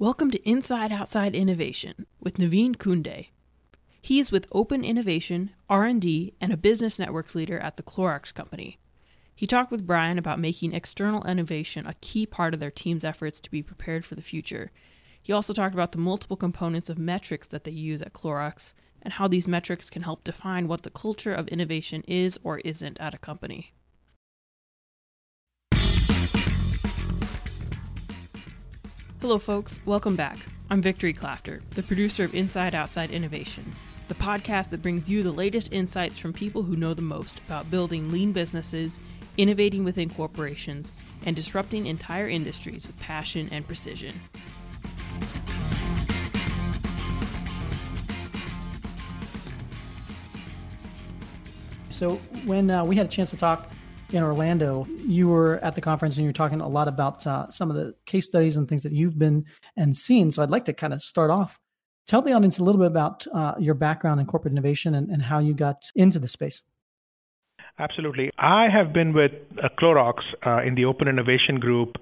Welcome to Inside Outside Innovation with Naveen Kunde. He is with Open Innovation, R&D, and a business networks leader at the Clorox Company. He talked with Brian about making external innovation a key part of their team's efforts to be prepared for the future. He also talked about the multiple components of metrics that they use at Clorox and how these metrics can help define what the culture of innovation is or isn't at a company. Hello, folks. Welcome back. I'm Victory Clafter, the producer of Inside Outside Innovation, the podcast that brings you the latest insights from people who know the most about building lean businesses, innovating within corporations, and disrupting entire industries with passion and precision. So, when uh, we had a chance to talk in Orlando, you were at the conference and you were talking a lot about uh, some of the case studies and things that you've been and seen. So I'd like to kind of start off. Tell the audience a little bit about uh, your background in corporate innovation and, and how you got into the space. Absolutely. I have been with uh, Clorox uh, in the Open Innovation Group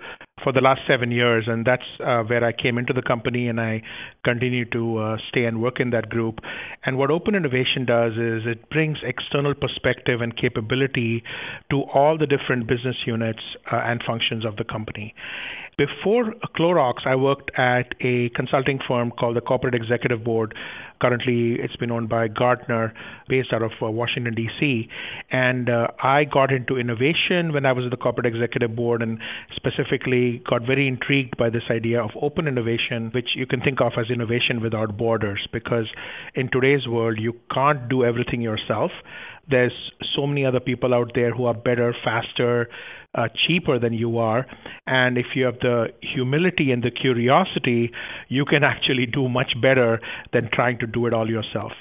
for the last seven years, and that's uh, where I came into the company, and I continue to uh, stay and work in that group. And what Open Innovation does is it brings external perspective and capability to all the different business units uh, and functions of the company. Before Clorox, I worked at a consulting firm called the Corporate Executive Board. Currently, it's been owned by Gartner, based out of uh, Washington, D.C. And uh, I got into innovation when I was at the Corporate Executive Board and specifically got very intrigued by this idea of open innovation, which you can think of as innovation without borders, because in today's world, you can't do everything yourself. There's so many other people out there who are better, faster, uh, cheaper than you are. And if you have the humility and the curiosity, you can actually do much better than trying to do it all yourself.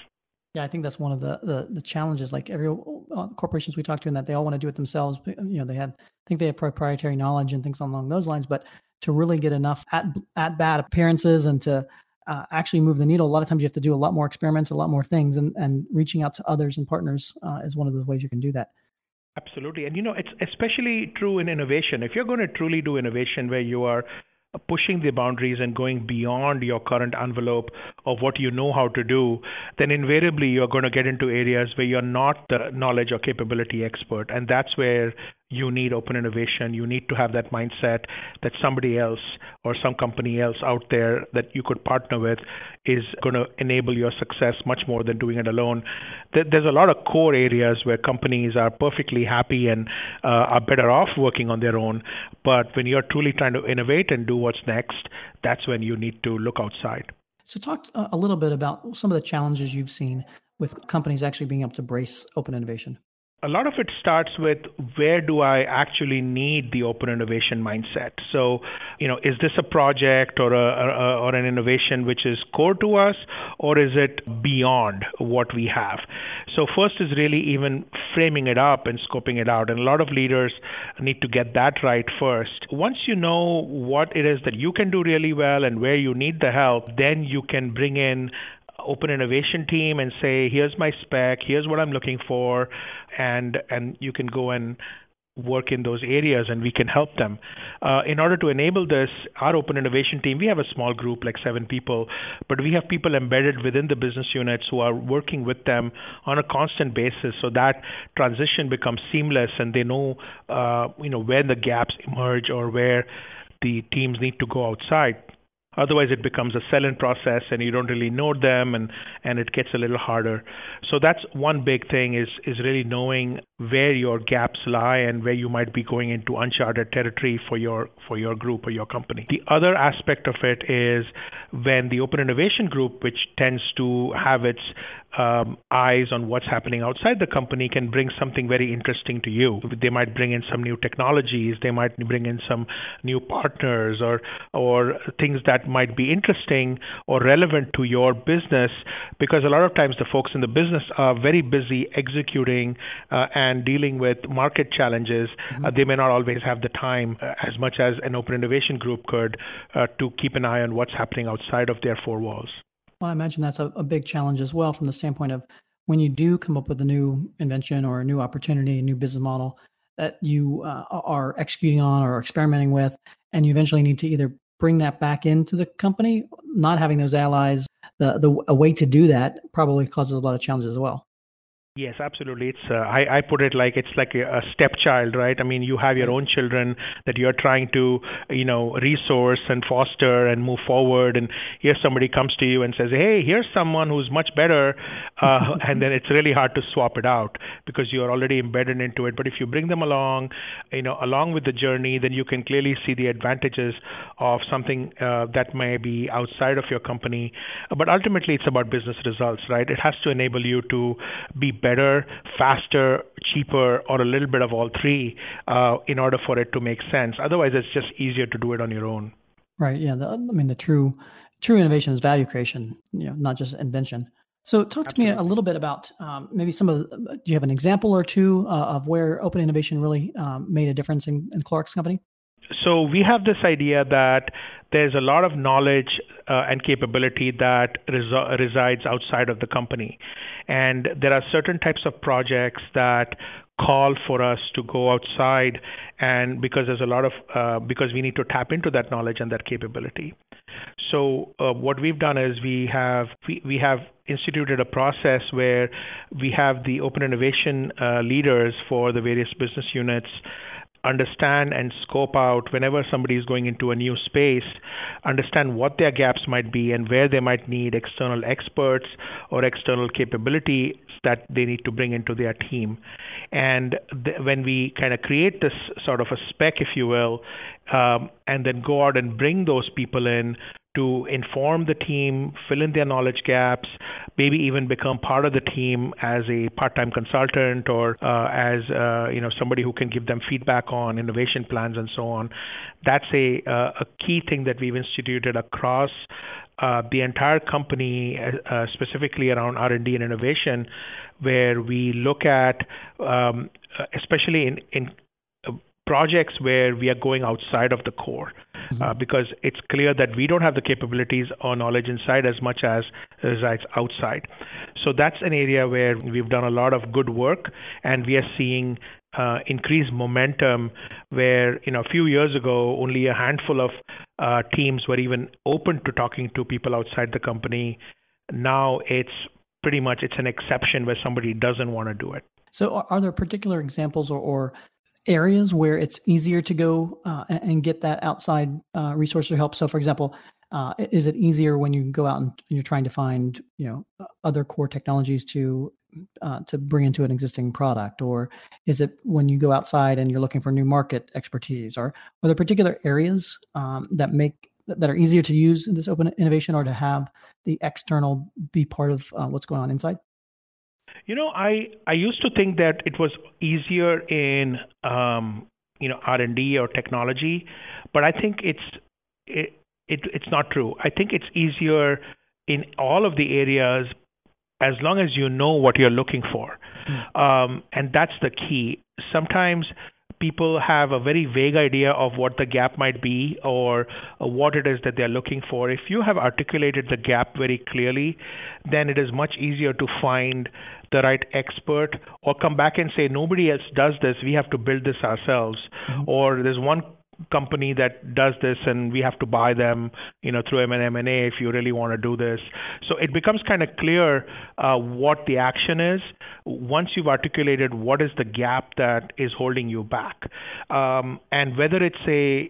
Yeah, I think that's one of the, the, the challenges. Like every uh, corporations we talk to, and that they all want to do it themselves. You know, they have think they have proprietary knowledge and things along those lines. But to really get enough at at bad appearances and to uh, actually move the needle, a lot of times you have to do a lot more experiments, a lot more things, and and reaching out to others and partners uh, is one of those ways you can do that. Absolutely. And you know, it's especially true in innovation. If you're going to truly do innovation where you are pushing the boundaries and going beyond your current envelope of what you know how to do, then invariably you're going to get into areas where you're not the knowledge or capability expert. And that's where you need open innovation. You need to have that mindset that somebody else or some company else out there that you could partner with is going to enable your success much more than doing it alone. There's a lot of core areas where companies are perfectly happy and uh, are better off working on their own. But when you're truly trying to innovate and do what's next, that's when you need to look outside. So, talk uh, a little bit about some of the challenges you've seen with companies actually being able to brace open innovation a lot of it starts with where do I actually need the open innovation mindset. So, you know, is this a project or a, or an innovation which is core to us, or is it beyond what we have? So, first is really even framing it up and scoping it out, and a lot of leaders need to get that right first. Once you know what it is that you can do really well and where you need the help, then you can bring in open innovation team and say, here's my spec, here's what I'm looking for, and and you can go and work in those areas and we can help them. Uh, in order to enable this, our open innovation team, we have a small group, like seven people, but we have people embedded within the business units who are working with them on a constant basis so that transition becomes seamless and they know, uh, you know, where the gaps emerge or where the teams need to go outside. Otherwise, it becomes a sell-in process, and you don't really know them, and and it gets a little harder. So that's one big thing is is really knowing where your gaps lie and where you might be going into uncharted territory for your for your group or your company. The other aspect of it is when the open innovation group, which tends to have its um, eyes on what's happening outside the company can bring something very interesting to you. They might bring in some new technologies, they might bring in some new partners or or things that might be interesting or relevant to your business because a lot of times the folks in the business are very busy executing uh, and dealing with market challenges. Mm-hmm. Uh, they may not always have the time uh, as much as an open innovation group could uh, to keep an eye on what's happening outside of their four walls. Well, I imagine that's a, a big challenge as well from the standpoint of when you do come up with a new invention or a new opportunity, a new business model that you uh, are executing on or experimenting with, and you eventually need to either bring that back into the company. Not having those allies, the the a way to do that probably causes a lot of challenges as well. Yes, absolutely. It's uh, I, I put it like it's like a, a stepchild, right? I mean, you have your own children that you're trying to, you know, resource and foster and move forward, and here somebody comes to you and says, "Hey, here's someone who's much better," uh, and then it's really hard to swap it out because you're already embedded into it. But if you bring them along, you know, along with the journey, then you can clearly see the advantages of something uh, that may be outside of your company. But ultimately, it's about business results, right? It has to enable you to be better, faster, cheaper, or a little bit of all three uh, in order for it to make sense. Otherwise, it's just easier to do it on your own. Right. Yeah. The, I mean, the true true innovation is value creation. You know, not just invention. So, talk Absolutely. to me a little bit about um, maybe some of. The, do you have an example or two uh, of where open innovation really um, made a difference in, in Clorox Company? So we have this idea that there's a lot of knowledge uh, and capability that res- resides outside of the company. And there are certain types of projects that call for us to go outside and because there's a lot of uh, because we need to tap into that knowledge and that capability so uh, what we've done is we have we, we have instituted a process where we have the open innovation uh, leaders for the various business units understand and scope out whenever somebody is going into a new space, understand what their gaps might be and where they might need external experts or external capability that they need to bring into their team. And th- when we kind of create this sort of a spec, if you will, um, and then go out and bring those people in to inform the team, fill in their knowledge gaps, maybe even become part of the team as a part-time consultant or uh, as uh, you know somebody who can give them feedback on innovation plans and so on. That's a uh, a key thing that we've instituted across uh, the entire company, uh, uh specifically around R&D and innovation, where we look at, um, especially in, in projects where we are going outside of the core mm-hmm. uh, because it's clear that we don't have the capabilities or knowledge inside as much as resides outside. So that's an area where we've done a lot of good work and we are seeing uh, increased momentum where you know a few years ago only a handful of uh, teams were even open to talking to people outside the company now it's pretty much it's an exception where somebody doesn't want to do it so are there particular examples or, or areas where it's easier to go uh, and get that outside uh, resource or help. So, for example, uh, is it easier when you go out and you're trying to find you know other core technologies to uh, to bring into an existing product, or is it when you go outside and you're looking for new market expertise, or are there particular areas um, that make that are easier to use in this open innovation, or to have the external be part of uh, what's going on inside? You know, I I used to think that it was easier in um, you know R and D or technology, but I think it's it, it it's not true. I think it's easier in all of the areas as long as you know what you're looking for, mm. um, and that's the key. Sometimes people have a very vague idea of what the gap might be or uh, what it is that they're looking for. If you have articulated the gap very clearly, then it is much easier to find the right expert or come back and say nobody else does this we have to build this ourselves mm-hmm. or there's one company that does this and we have to buy them you know through M&A if you really want to do this. So it becomes kind of clear uh, what the action is. Once you've articulated what is the gap that is holding you back um, and whether it's a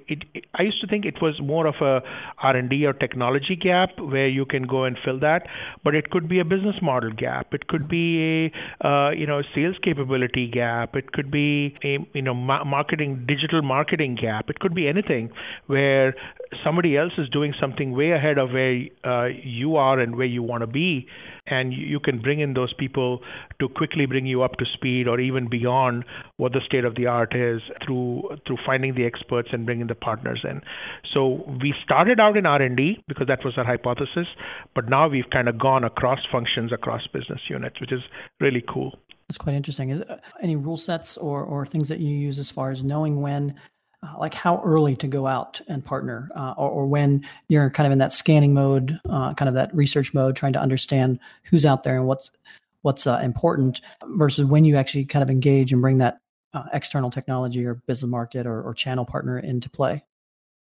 I used to think it was more of a R&D or technology gap where you can go and fill that but it could be a business model gap. It could be a uh, you know sales capability gap. It could be a you know ma- marketing digital marketing gap. It could be anything where somebody else is doing something way ahead of where uh, you are and where you want to be and you can bring in those people to quickly bring you up to speed or even beyond what the state of the art is through through finding the experts and bringing the partners in. So we started out in R&D because that was our hypothesis but now we've kind of gone across functions across business units which is really cool. That's quite interesting. Is uh, any rule sets or or things that you use as far as knowing when uh, like how early to go out and partner, uh, or, or, when you're kind of in that scanning mode, uh, kind of that research mode, trying to understand who's out there and what's what's uh, important, versus when you actually kind of engage and bring that uh, external technology or business market or, or channel partner into play.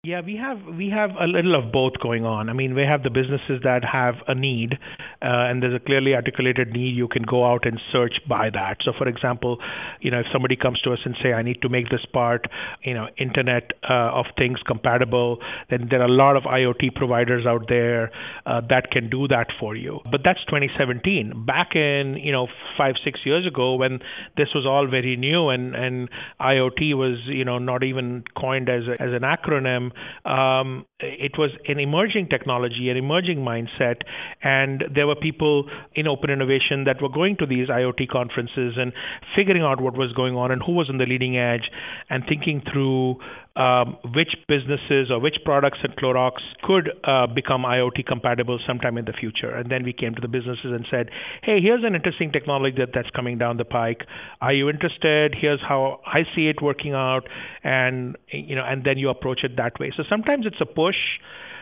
Yeah, we have we have a little of both going on. I mean, we have the businesses that have a need, uh, and there's a clearly articulated need. You can go out and search by that. So, for example, you know, if somebody comes to us and say, "I need to make this part, you know, Internet uh, of Things compatible," then there are a lot of IoT providers out there uh, that can do that for you. But that's 2017. Back in you know five six years ago, when this was all very new and and IoT was you know not even coined as a, as an acronym um, it was an emerging technology, an emerging mindset, and there were people in open innovation that were going to these IoT conferences and figuring out what was going on and who was on the leading edge, and thinking through um, which businesses or which products at Clorox could uh, become IoT compatible sometime in the future. And then we came to the businesses and said, "Hey, here's an interesting technology that, that's coming down the pike. Are you interested? Here's how I see it working out." And you know, and then you approach it that way. So sometimes it's a push.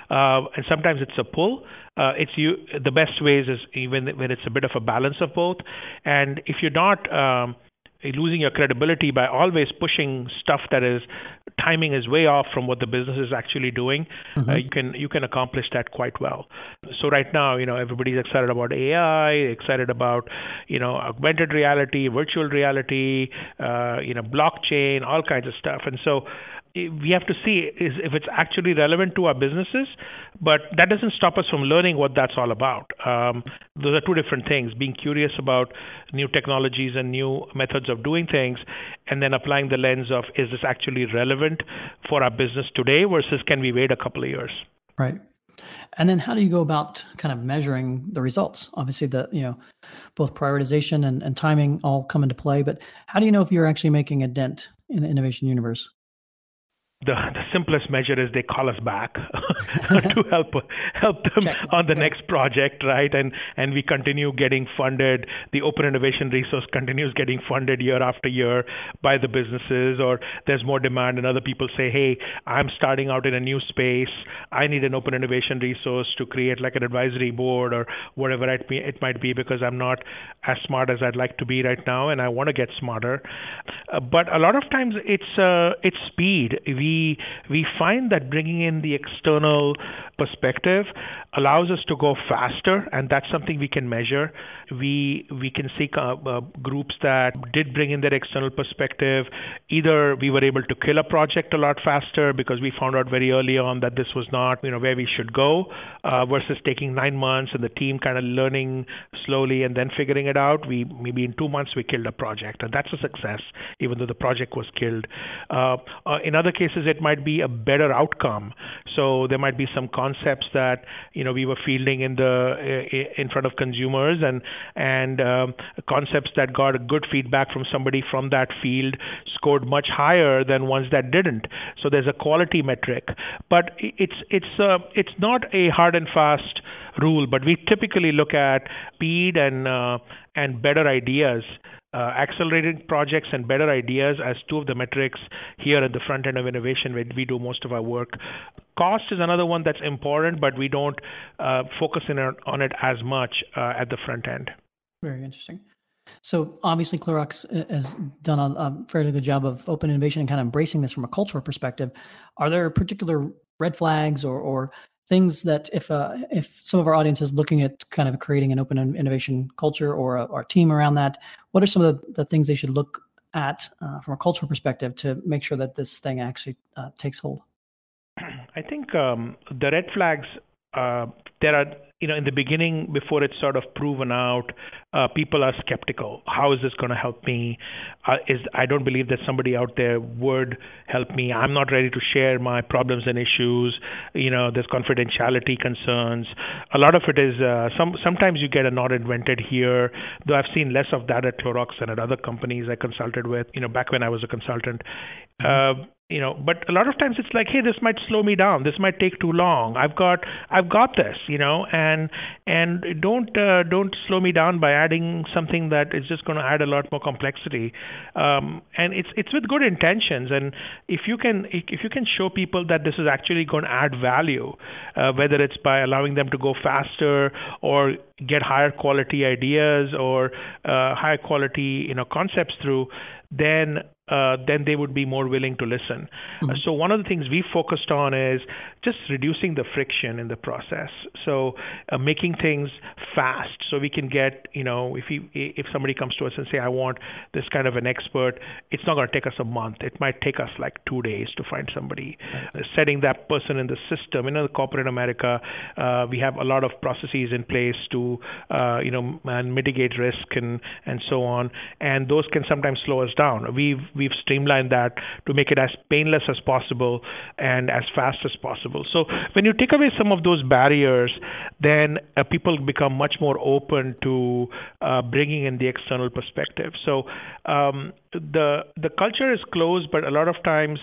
Uh, and sometimes it's a pull. Uh, it's you. The best ways is even when it's a bit of a balance of both. And if you're not um, losing your credibility by always pushing stuff that is timing is way off from what the business is actually doing, mm-hmm. uh, you can you can accomplish that quite well. So right now, you know, everybody's excited about AI, excited about you know augmented reality, virtual reality, uh, you know, blockchain, all kinds of stuff, and so we have to see is if it's actually relevant to our businesses, but that doesn't stop us from learning what that's all about. Um, those are two different things: being curious about new technologies and new methods of doing things, and then applying the lens of is this actually relevant for our business today versus can we wait a couple of years? Right. And then how do you go about kind of measuring the results? Obviously, the you know both prioritization and, and timing all come into play, but how do you know if you're actually making a dent in the innovation universe? The, the simplest measure is they call us back to help help them Check. on the next project, right? And and we continue getting funded. The Open Innovation Resource continues getting funded year after year by the businesses, or there's more demand, and other people say, hey, I'm starting out in a new space. I need an Open Innovation Resource to create like an advisory board or whatever it, be, it might be because I'm not as smart as I'd like to be right now, and I want to get smarter. Uh, but a lot of times it's uh, it's speed. We we we find that bringing in the external perspective allows us to go faster, and that's something we can measure. We we can see uh, uh, groups that did bring in their external perspective. Either we were able to kill a project a lot faster because we found out very early on that this was not you know where we should go, uh, versus taking nine months and the team kind of learning slowly and then figuring it out. We maybe in two months we killed a project, and that's a success, even though the project was killed. Uh, uh in other cases, it might be a better outcome. So there might be some concepts that you know we were fielding in the in front of consumers and and um, concepts that got a good feedback from somebody from that field scored much higher than ones that didn't. So there's a quality metric, but it's it's uh, it's not a hard and fast rule, but we typically look at speed and uh, and better ideas uh, accelerating projects and better ideas as two of the metrics here at the front end of innovation where we do most of our work. Cost is another one that's important, but we don't uh, focus in on it as much uh, at the front end. Very interesting. So obviously, Clorox uh, has done a, a, fairly good job of open innovation and kind of embracing this from a cultural perspective. Are there particular red flags or, or things that if uh, if some of our audience is looking at kind of creating an open innovation culture or a, or team around that, what are some of the, the things they should look at uh, from a cultural perspective to make sure that this thing actually uh, takes hold? I think um, the red flags uh, there are you know in the beginning before it's sort of proven out uh, people are skeptical. How is this going to help me? Uh, is i don't believe that somebody out there would help me. I'm not ready to share my problems and issues you know there's confidentiality concerns. A lot of it is uh, some sometimes you get a not invented here though i've seen less of that at clorox than at other companies i consulted with you know back when i was a consultant. Mm-hmm. You know but a lot of times it's like hey this might slow me down. This might take too long. I've got i've got this you know and and don't uh, don't slow me down by adding something that is just going to add a lot more complexity. Um, and it's it's with good intentions. And if you can if you can show people that this is actually going to add value uh, whether it's by allowing them to go faster or get higher quality ideas or uh, higher quality you know concepts through then uh, then they would be more willing to listen. Mm-hmm. So one of the things we focused on is just reducing the friction in the process. So uh, making things fast, so we can get you know if if somebody comes to us and say I want this kind of an expert, it's not going to take us a month. It might take us like two days to find somebody. Right. Uh, setting that person in the system. In the corporate America, uh, we have a lot of processes in place to uh, you know and mitigate risk and and so on, and those can sometimes slow us down. We've we've streamlined that to make it as painless as possible and as fast as possible. So when you take away some of those barriers, then uh, people become much more open to uh, bringing in the external perspective. So um, the the culture is closed, but a lot of times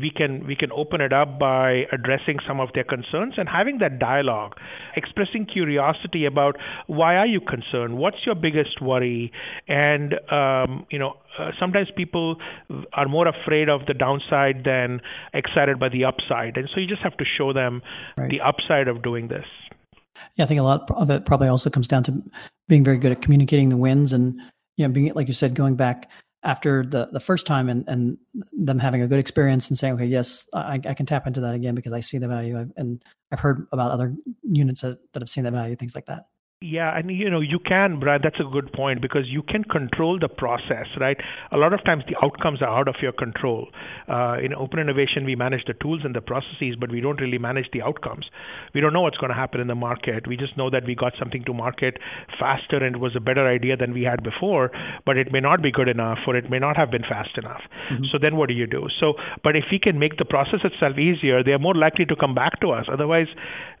we can we can open it up by addressing some of their concerns and having that dialogue expressing curiosity about why are you concerned? What's your biggest worry? And um, you know uh, sometimes people are more afraid of the downside than excited by the upside. And so you just have to show them right. the upside of doing this. Yeah i think a lot of it probably also comes down to being very good at communicating the wins and you know being like you said going back after the the first time and and them having a good experience and saying okay yes I, I can tap into that again because I see the value I've, and I've heard about other units that, that have seen that value things like that. Yeah, and you know, you can, Brad, that's a good point because you can control the process, right? A lot of times the outcomes are out of your control. Uh, in open innovation, we manage the tools and the processes, but we don't really manage the outcomes. We don't know what's going to happen in the market. We just know that we got something to market faster and it was a better idea than we had before, but it may not be good enough or it may not have been fast enough. Mm-hmm. So then what do you do? So, but if we can make the process itself easier, they're more likely to come back to us. Otherwise,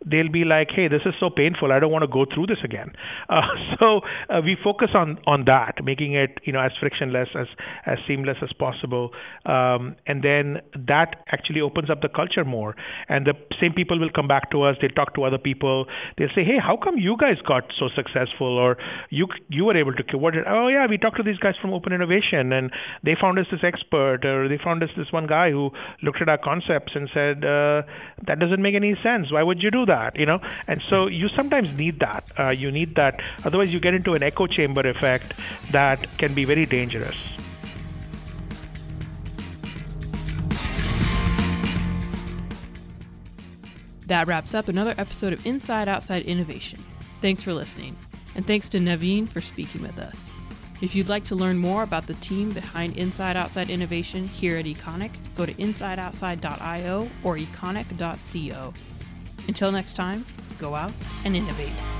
they'll be like, hey, this is so painful. I don't want to go through this again. Uh, so uh, we focus on on that, making it you know as frictionless as as seamless as possible, um, and then that actually opens up the culture more. And the same people will come back to us. They talk to other people. They'll say, hey, how come you guys got so successful, or you you were able to what? Did, oh yeah, we talked to these guys from Open Innovation, and they found us this expert, or they found us this one guy who looked at our concepts and said uh, that doesn't make any sense. Why would you do that? You know, and so you sometimes need that. Uh, you need that. Otherwise, you get into an echo chamber effect that can be very dangerous. That wraps up another episode of Inside Outside Innovation. Thanks for listening, and thanks to Naveen for speaking with us. If you'd like to learn more about the team behind Inside Outside Innovation here at Econic, go to insideoutside.io or econic.co. Until next time, go out and innovate.